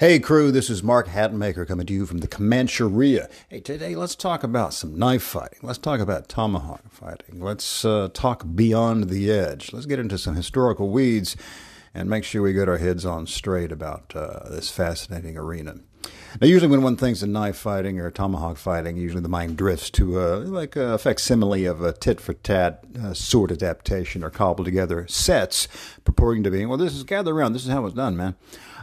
Hey crew, this is Mark Hatmaker coming to you from the Comancheria. Hey, today let's talk about some knife fighting. Let's talk about tomahawk fighting. Let's uh, talk beyond the edge. Let's get into some historical weeds and make sure we get our heads on straight about uh, this fascinating arena. Now, usually when one thinks of knife fighting or tomahawk fighting, usually the mind drifts to uh, like a facsimile of a tit for tat uh, sword adaptation or cobbled together sets purporting to be, well, this is gather around, this is how it's done, man.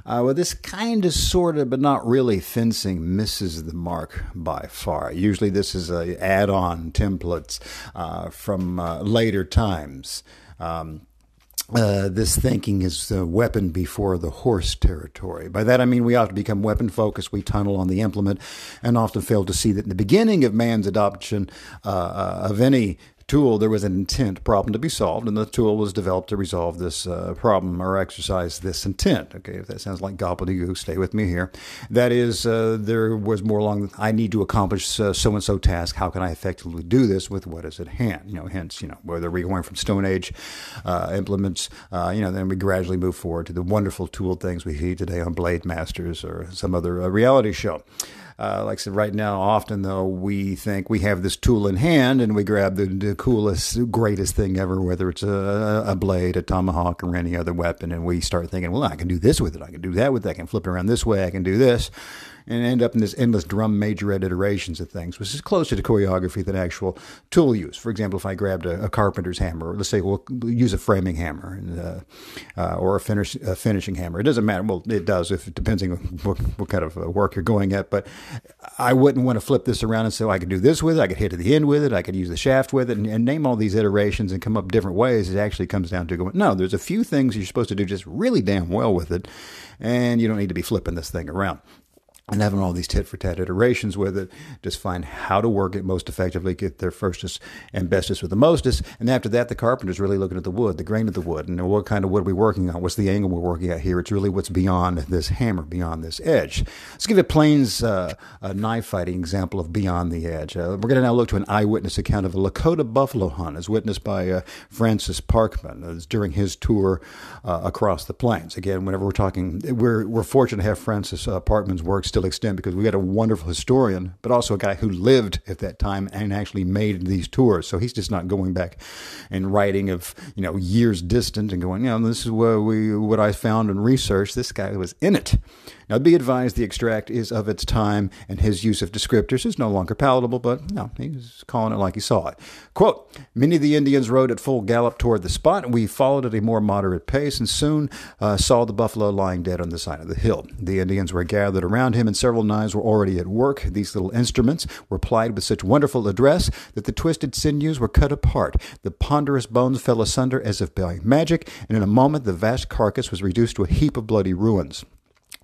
Uh, well, this kind of, sort of, but not really fencing misses the mark by far. Usually, this is a add-on templates uh, from uh, later times. Um, uh, this thinking is the weapon before the horse territory. By that I mean we often become weapon focused, we tunnel on the implement, and often fail to see that in the beginning of man's adoption uh, uh of any tool, there was an intent problem to be solved, and the tool was developed to resolve this uh, problem or exercise this intent. Okay, if that sounds like gobbledygook, stay with me here. That is, uh, there was more along. I need to accomplish so and so task. How can I effectively do this with what is at hand? You know, hence, you know, whether we're going from Stone Age uh, implements, uh, you know, then we gradually move forward to the wonderful tool things we see today on Blade Masters or some other uh, reality show. Uh, like I said, right now, often though, we think we have this tool in hand and we grab the, the coolest, greatest thing ever, whether it's a, a, blade, a tomahawk, or any other weapon, and we start thinking, well, I can do this with it, I can do that with it, I can flip it around this way, I can do this and end up in this endless drum majorette iterations of things, which is closer to choreography than actual tool use. For example, if I grabbed a, a carpenter's hammer, or let's say we'll use a framing hammer uh, uh, or a, finish, a finishing hammer. It doesn't matter. Well, it does if depending on what, what kind of uh, work you're going at. But I wouldn't want to flip this around and say, I could do this with it. I could hit to the end with it. I could use the shaft with it, and, and name all these iterations and come up different ways. It actually comes down to going, no, there's a few things you're supposed to do just really damn well with it, and you don't need to be flipping this thing around and having all these tit for tat iterations with it, just find how to work it most effectively, get there firstest and bestest with the mostest. And after that, the carpenter's really looking at the wood, the grain of the wood, and what kind of wood are we working on? What's the angle we're working at here? It's really what's beyond this hammer, beyond this edge. Let's give a Plains uh, a knife fighting example of beyond the edge. Uh, we're going to now look to an eyewitness account of a Lakota buffalo hunt, as witnessed by uh, Francis Parkman uh, during his tour uh, across the plains. Again, whenever we're talking, we're, we're fortunate to have Francis uh, Parkman's work still extent because we got a wonderful historian, but also a guy who lived at that time and actually made these tours. So he's just not going back and writing of you know years distant and going, you know, this is what we what I found and researched. This guy was in it. Now, be advised the extract is of its time, and his use of descriptors is no longer palatable, but no, he's calling it like he saw it. Quote Many of the Indians rode at full gallop toward the spot. We followed at a more moderate pace and soon uh, saw the buffalo lying dead on the side of the hill. The Indians were gathered around him, and several knives were already at work. These little instruments were plied with such wonderful address that the twisted sinews were cut apart. The ponderous bones fell asunder as if by magic, and in a moment the vast carcass was reduced to a heap of bloody ruins.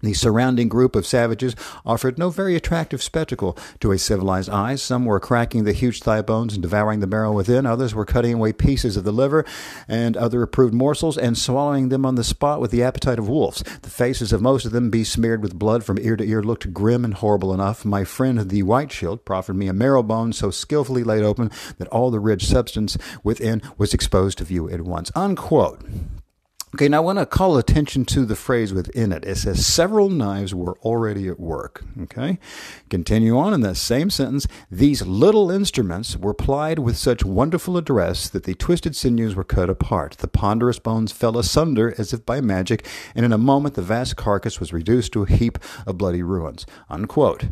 The surrounding group of savages offered no very attractive spectacle to a civilized eye. Some were cracking the huge thigh bones and devouring the marrow within. Others were cutting away pieces of the liver and other approved morsels and swallowing them on the spot with the appetite of wolves. The faces of most of them, besmeared with blood from ear to ear, looked grim and horrible enough. My friend the White Shield proffered me a marrow bone so skillfully laid open that all the rich substance within was exposed to view at once. Unquote. Okay, now I want to call attention to the phrase within it. It says several knives were already at work. Okay, continue on in that same sentence. These little instruments were plied with such wonderful address that the twisted sinews were cut apart. The ponderous bones fell asunder as if by magic, and in a moment the vast carcass was reduced to a heap of bloody ruins. Unquote.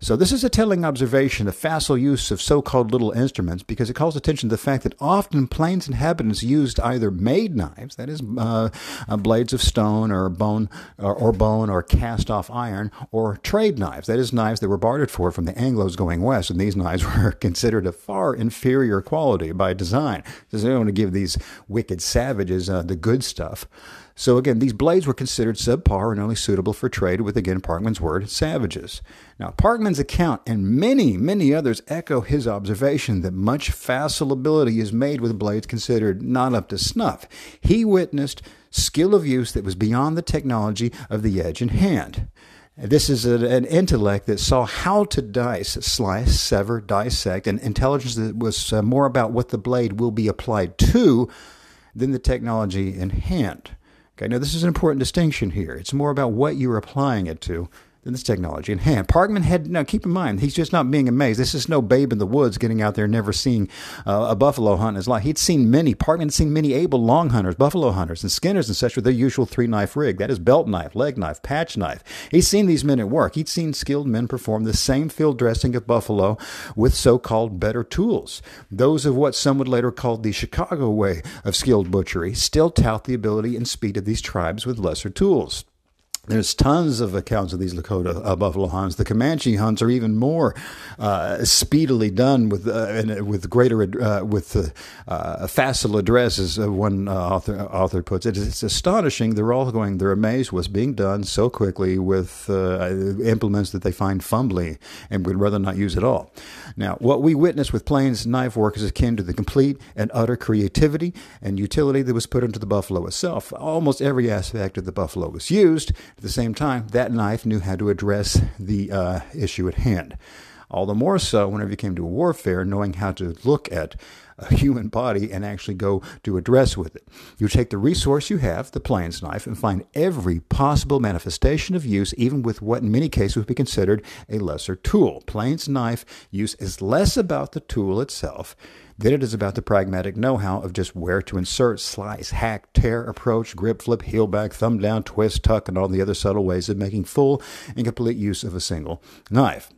So, this is a telling observation of facile use of so called little instruments because it calls attention to the fact that often plains inhabitants used either made knives, that is, uh, uh, blades of stone or bone or, or, bone or cast off iron, or trade knives, that is, knives that were bartered for from the Anglos going west. And these knives were considered of far inferior quality by design. Because they don't want to give these wicked savages uh, the good stuff. So again, these blades were considered subpar and only suitable for trade with, again, Parkman's word, savages. Now, Parkman's account and many, many others echo his observation that much facile ability is made with blades considered not up to snuff. He witnessed skill of use that was beyond the technology of the edge in hand. This is an intellect that saw how to dice, slice, sever, dissect, and intelligence that was uh, more about what the blade will be applied to than the technology in hand. Okay, now this is an important distinction here. It's more about what you're applying it to than this technology in hand. Parkman had, now keep in mind, he's just not being amazed. This is no babe in the woods getting out there never seeing uh, a buffalo hunt in his life. He'd seen many, Parkman had seen many able long hunters, buffalo hunters, and skinners and such with their usual three knife rig. That is belt knife, leg knife, patch knife. He'd seen these men at work. He'd seen skilled men perform the same field dressing of buffalo with so called better tools. Those of what some would later call the Chicago way of skilled butchery still tout the ability and speed of these tribes with lesser tools. There's tons of accounts of these Lakota uh, buffalo hunts. The Comanche hunts are even more uh, speedily done with uh, and with greater uh, with uh, facile address, as uh, one author author puts it. It's astonishing. They're all going. They're amazed what's being done so quickly with implements that they find fumbly and would rather not use at all. Now, what we witness with Plains knife work is akin to the complete and utter creativity and utility that was put into the buffalo itself. Almost every aspect of the buffalo was used at the same time, that knife knew how to address the uh, issue at hand. All the more so whenever you came to warfare, knowing how to look at a human body and actually go to address with it. You take the resource you have, the plains knife, and find every possible manifestation of use, even with what in many cases would be considered a lesser tool. Plains knife use is less about the tool itself than it is about the pragmatic know how of just where to insert, slice, hack, tear, approach, grip, flip, heel back, thumb down, twist, tuck, and all the other subtle ways of making full and complete use of a single knife.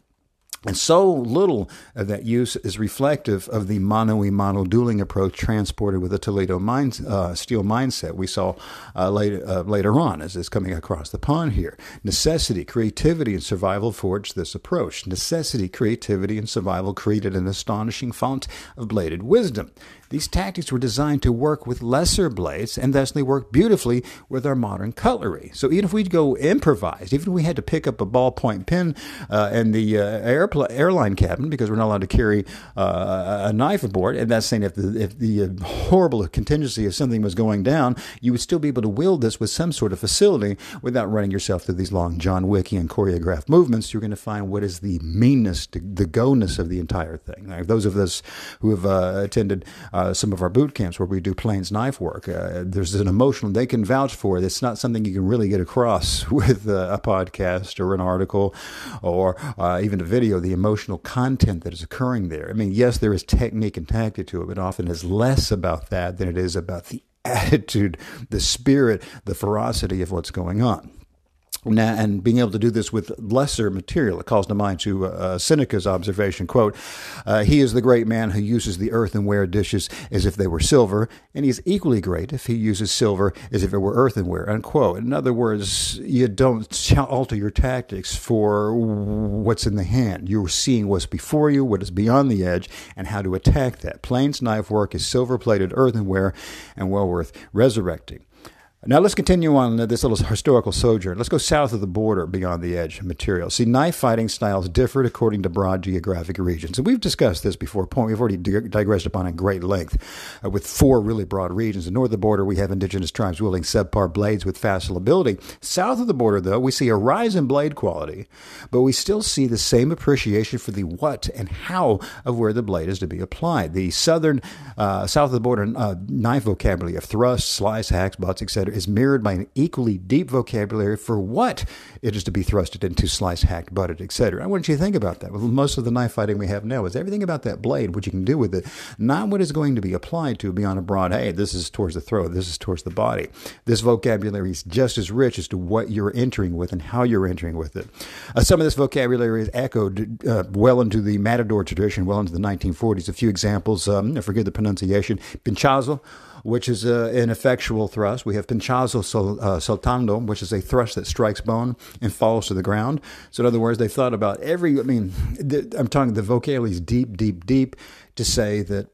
And so little of that use is reflective of the mono e mono dueling approach transported with the Toledo uh, steel mindset we saw uh, later, uh, later on as it's coming across the pond here. Necessity, creativity, and survival forged this approach. Necessity, creativity, and survival created an astonishing font of bladed wisdom. These tactics were designed to work with lesser blades and thus they work beautifully with our modern cutlery. So even if we'd go improvised, even if we had to pick up a ballpoint pen uh, in the uh, airline cabin because we're not allowed to carry uh, a knife aboard, and that's saying if the, if the uh, horrible contingency of something was going down, you would still be able to wield this with some sort of facility without running yourself through these long John Wickian choreographed movements. You're going to find what is the meanness, the go-ness of the entire thing. Now, those of us who have uh, attended uh, some of our boot camps where we do Plains knife work. Uh, there's an emotional they can vouch for it. It's not something you can really get across with uh, a podcast or an article or even a video. The emotional content that is occurring there. I mean, yes, there is technique and tactic to it, but often is less about that than it is about the attitude, the spirit, the ferocity of what's going on. Now, and being able to do this with lesser material, it calls to mind to uh, Seneca's observation, quote, uh, he is the great man who uses the earthenware dishes as if they were silver, and he is equally great if he uses silver as if it were earthenware, unquote. In other words, you don't alter your tactics for what's in the hand. You're seeing what's before you, what is beyond the edge, and how to attack that. Plains knife work is silver-plated earthenware and well worth resurrecting. Now let's continue on this little historical sojourn. Let's go south of the border beyond the edge of material. See, knife fighting styles differed according to broad geographic regions. And we've discussed this before. Point we've already digressed upon in great length uh, with four really broad regions. The north of the border, we have indigenous tribes wielding subpar blades with facile ability. South of the border, though, we see a rise in blade quality, but we still see the same appreciation for the what and how of where the blade is to be applied. The southern, uh, south of the border uh, knife vocabulary of thrust, slice, hacks, butts, etc is mirrored by an equally deep vocabulary for what it is to be thrusted into, sliced, hacked, butted, etc. I want you to think about that. Well, most of the knife fighting we have now is everything about that blade, what you can do with it, not what is going to be applied to beyond a broad, hey, this is towards the throat, this is towards the body. This vocabulary is just as rich as to what you're entering with and how you're entering with it. Uh, some of this vocabulary is echoed uh, well into the matador tradition, well into the 1940s. A few examples, um, I forget the pronunciation, pinchazo, which is an effectual thrust. We have pinchazo sol, uh, soltando, which is a thrust that strikes bone and falls to the ground. So, in other words, they thought about every, I mean, the, I'm talking the vocabulary is deep, deep, deep to say that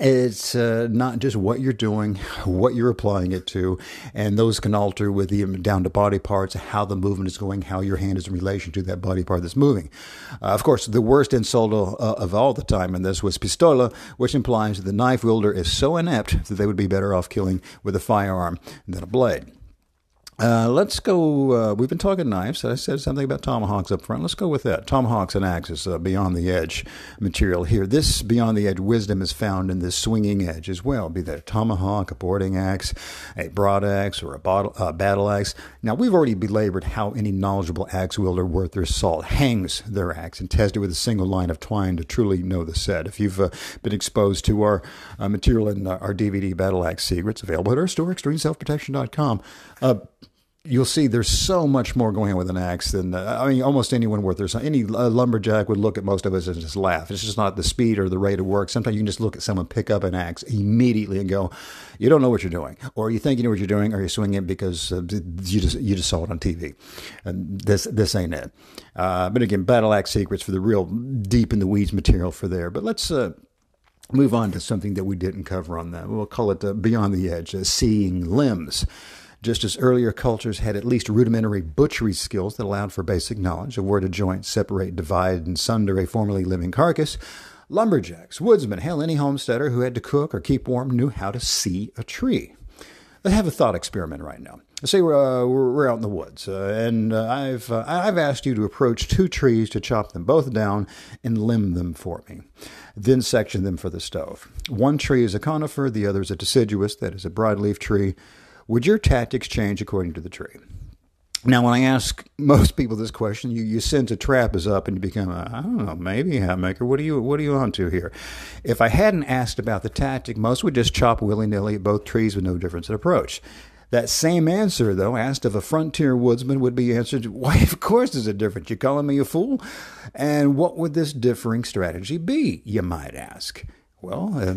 it's uh, not just what you're doing, what you're applying it to, and those can alter with the down to body parts, how the movement is going, how your hand is in relation to that body part that's moving. Uh, of course, the worst insult of, uh, of all the time in this was pistola, which implies that the knife wielder is so inept that they would be better off killing with a firearm than a blade. Uh, let's go. Uh, we've been talking knives. I said something about tomahawks up front. Let's go with that. Tomahawks and axes, uh, beyond the edge material here. This beyond the edge wisdom is found in this swinging edge as well, be that a tomahawk, a boarding axe, a broad axe, or a bottle, uh, battle axe. Now, we've already belabored how any knowledgeable axe wielder worth their salt hangs their axe and tests it with a single line of twine to truly know the set. If you've uh, been exposed to our uh, material in our DVD Battle Axe Secrets, available at our store, extremeselfprotection.com, you'll see there's so much more going on with an axe than uh, I mean almost anyone worth their any uh, lumberjack would look at most of us and just laugh. It's just not the speed or the rate of work. Sometimes you can just look at someone pick up an axe immediately and go, you don't know what you're doing, or you think you know what you're doing, or you're swinging it because uh, you just you just saw it on TV. And this this ain't it. Uh, but again, battle axe secrets for the real deep in the weeds material for there. But let's. Uh, move on to something that we didn't cover on that. We'll call it uh, Beyond the Edge, seeing limbs. Just as earlier cultures had at least rudimentary butchery skills that allowed for basic knowledge of where to joint, separate, divide, and sunder a formerly living carcass, lumberjacks, woodsmen, hell, any homesteader who had to cook or keep warm knew how to see a tree. Let's have a thought experiment right now. Say we're, uh, we're, out in the woods, uh, and uh, I've, uh, I've asked you to approach two trees to chop them both down and limb them for me. Then section them for the stove. One tree is a conifer, the other is a deciduous, that is a broadleaf tree. Would your tactics change according to the tree? Now, when I ask most people this question, you, you sense a trap is up and you become, I don't know, maybe Hatmaker. What are you what are you on to here? If I hadn't asked about the tactic, most would just chop willy nilly at both trees with no difference in approach. That same answer, though, asked of a frontier woodsman, would be answered, Why, of course there's a difference. You calling me a fool? And what would this differing strategy be, you might ask? Well, uh,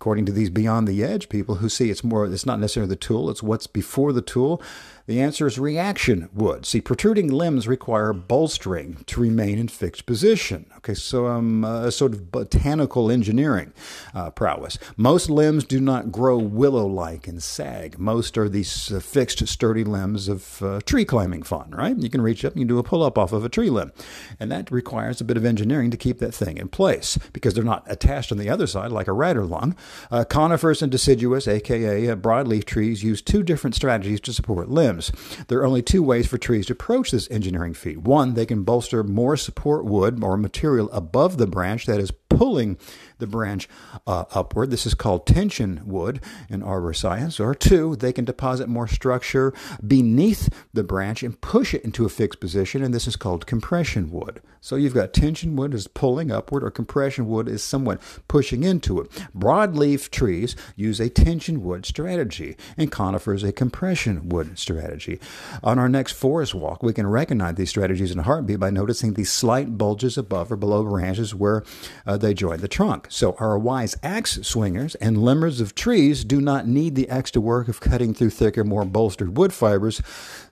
according to these beyond the edge people who see it's more it's not necessarily the tool it's what's before the tool the answer is reaction wood. See, protruding limbs require bolstering to remain in fixed position. Okay, so um, uh, a sort of botanical engineering uh, prowess. Most limbs do not grow willow like and sag. Most are these uh, fixed, sturdy limbs of uh, tree climbing fun, right? You can reach up and you do a pull up off of a tree limb. And that requires a bit of engineering to keep that thing in place because they're not attached on the other side like a rider lung. Uh, conifers and deciduous, aka uh, broadleaf trees, use two different strategies to support limbs. There are only two ways for trees to approach this engineering feat. One, they can bolster more support wood or material above the branch that is pulling the branch uh, upward. This is called tension wood in arbor science. Or two, they can deposit more structure beneath the branch and push it into a fixed position, and this is called compression wood. So you've got tension wood is pulling upward, or compression wood is somewhat pushing into it. Broadleaf trees use a tension wood strategy, and conifers a compression wood strategy. On our next forest walk, we can recognize these strategies in a heartbeat by noticing these slight bulges above or below branches where uh, they join the trunk. So our wise axe swingers and limbers of trees do not need the extra work of cutting through thicker, more bolstered wood fibers.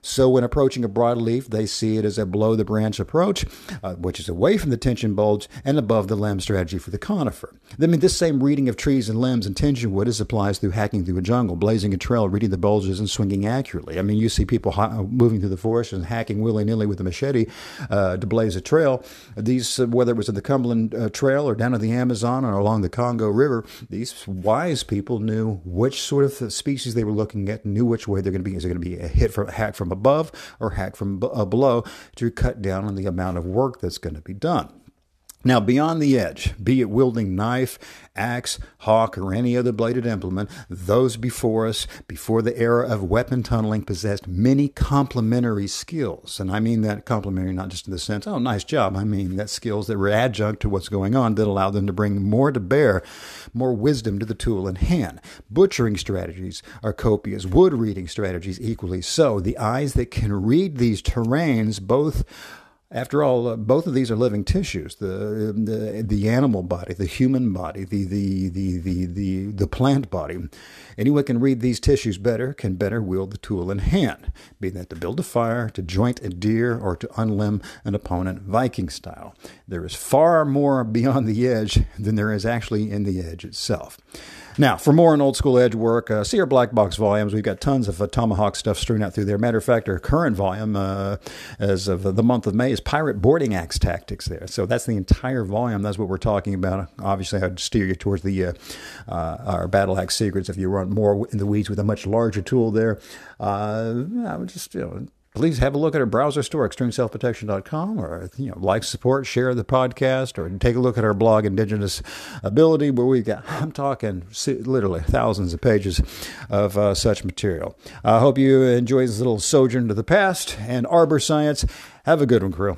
So when approaching a broadleaf, they see it as a below the branch approach, uh, which is away from the tension bulge and above the limb strategy for the conifer. I mean, this same reading of trees and limbs and tension wood is applies through hacking through a jungle, blazing a trail, reading the bulges and swinging accurately. I mean, you see people ha- moving through the forest and hacking willy nilly with a machete uh, to blaze a trail. These, uh, whether it was in the Cumberland uh, Trail or down in the Amazon or along the Congo River, these wise people knew which sort of species they were looking at, knew which way they're going to be. Is it going to be a hit from hack from above or hack from b- uh, below to cut down on the amount of work that's going to be done? Now, beyond the edge, be it wielding knife, axe, hawk, or any other bladed implement, those before us, before the era of weapon tunneling, possessed many complementary skills. And I mean that complementary not just in the sense, oh, nice job. I mean that skills that were adjunct to what's going on that allowed them to bring more to bear, more wisdom to the tool in hand. Butchering strategies are copious, wood reading strategies equally so. The eyes that can read these terrains both After all, uh, both of these are living tissues. The, the the animal body, the human body, the the the the the, the plant body. Anyone can read these tissues better can better wield the tool in hand, be that to build a fire, to joint a deer, or to unlimb an opponent Viking style. There is far more beyond the edge than there is actually in the edge itself. Now, for more on old school edge work, uh, see our black box volumes. We've got tons of uh, tomahawk stuff strewn out through there. Matter of fact, our current volume, uh, as of the month of May, is pirate boarding axe tactics there. So that's the entire volume. That's what we're talking about. Obviously, I'd steer you towards the uh, uh, our battle axe secrets if you run more in the weeds with a much larger tool there. Uh, I would just you know, please have a look at our browser store, extremeselfprotection.com, or you know, like, support, share the podcast, or take a look at our blog, Indigenous Ability, where we've got, I'm talking literally thousands of pages of uh, such material. I hope you enjoy this little sojourn to the past and arbor science. Have a good one, crew.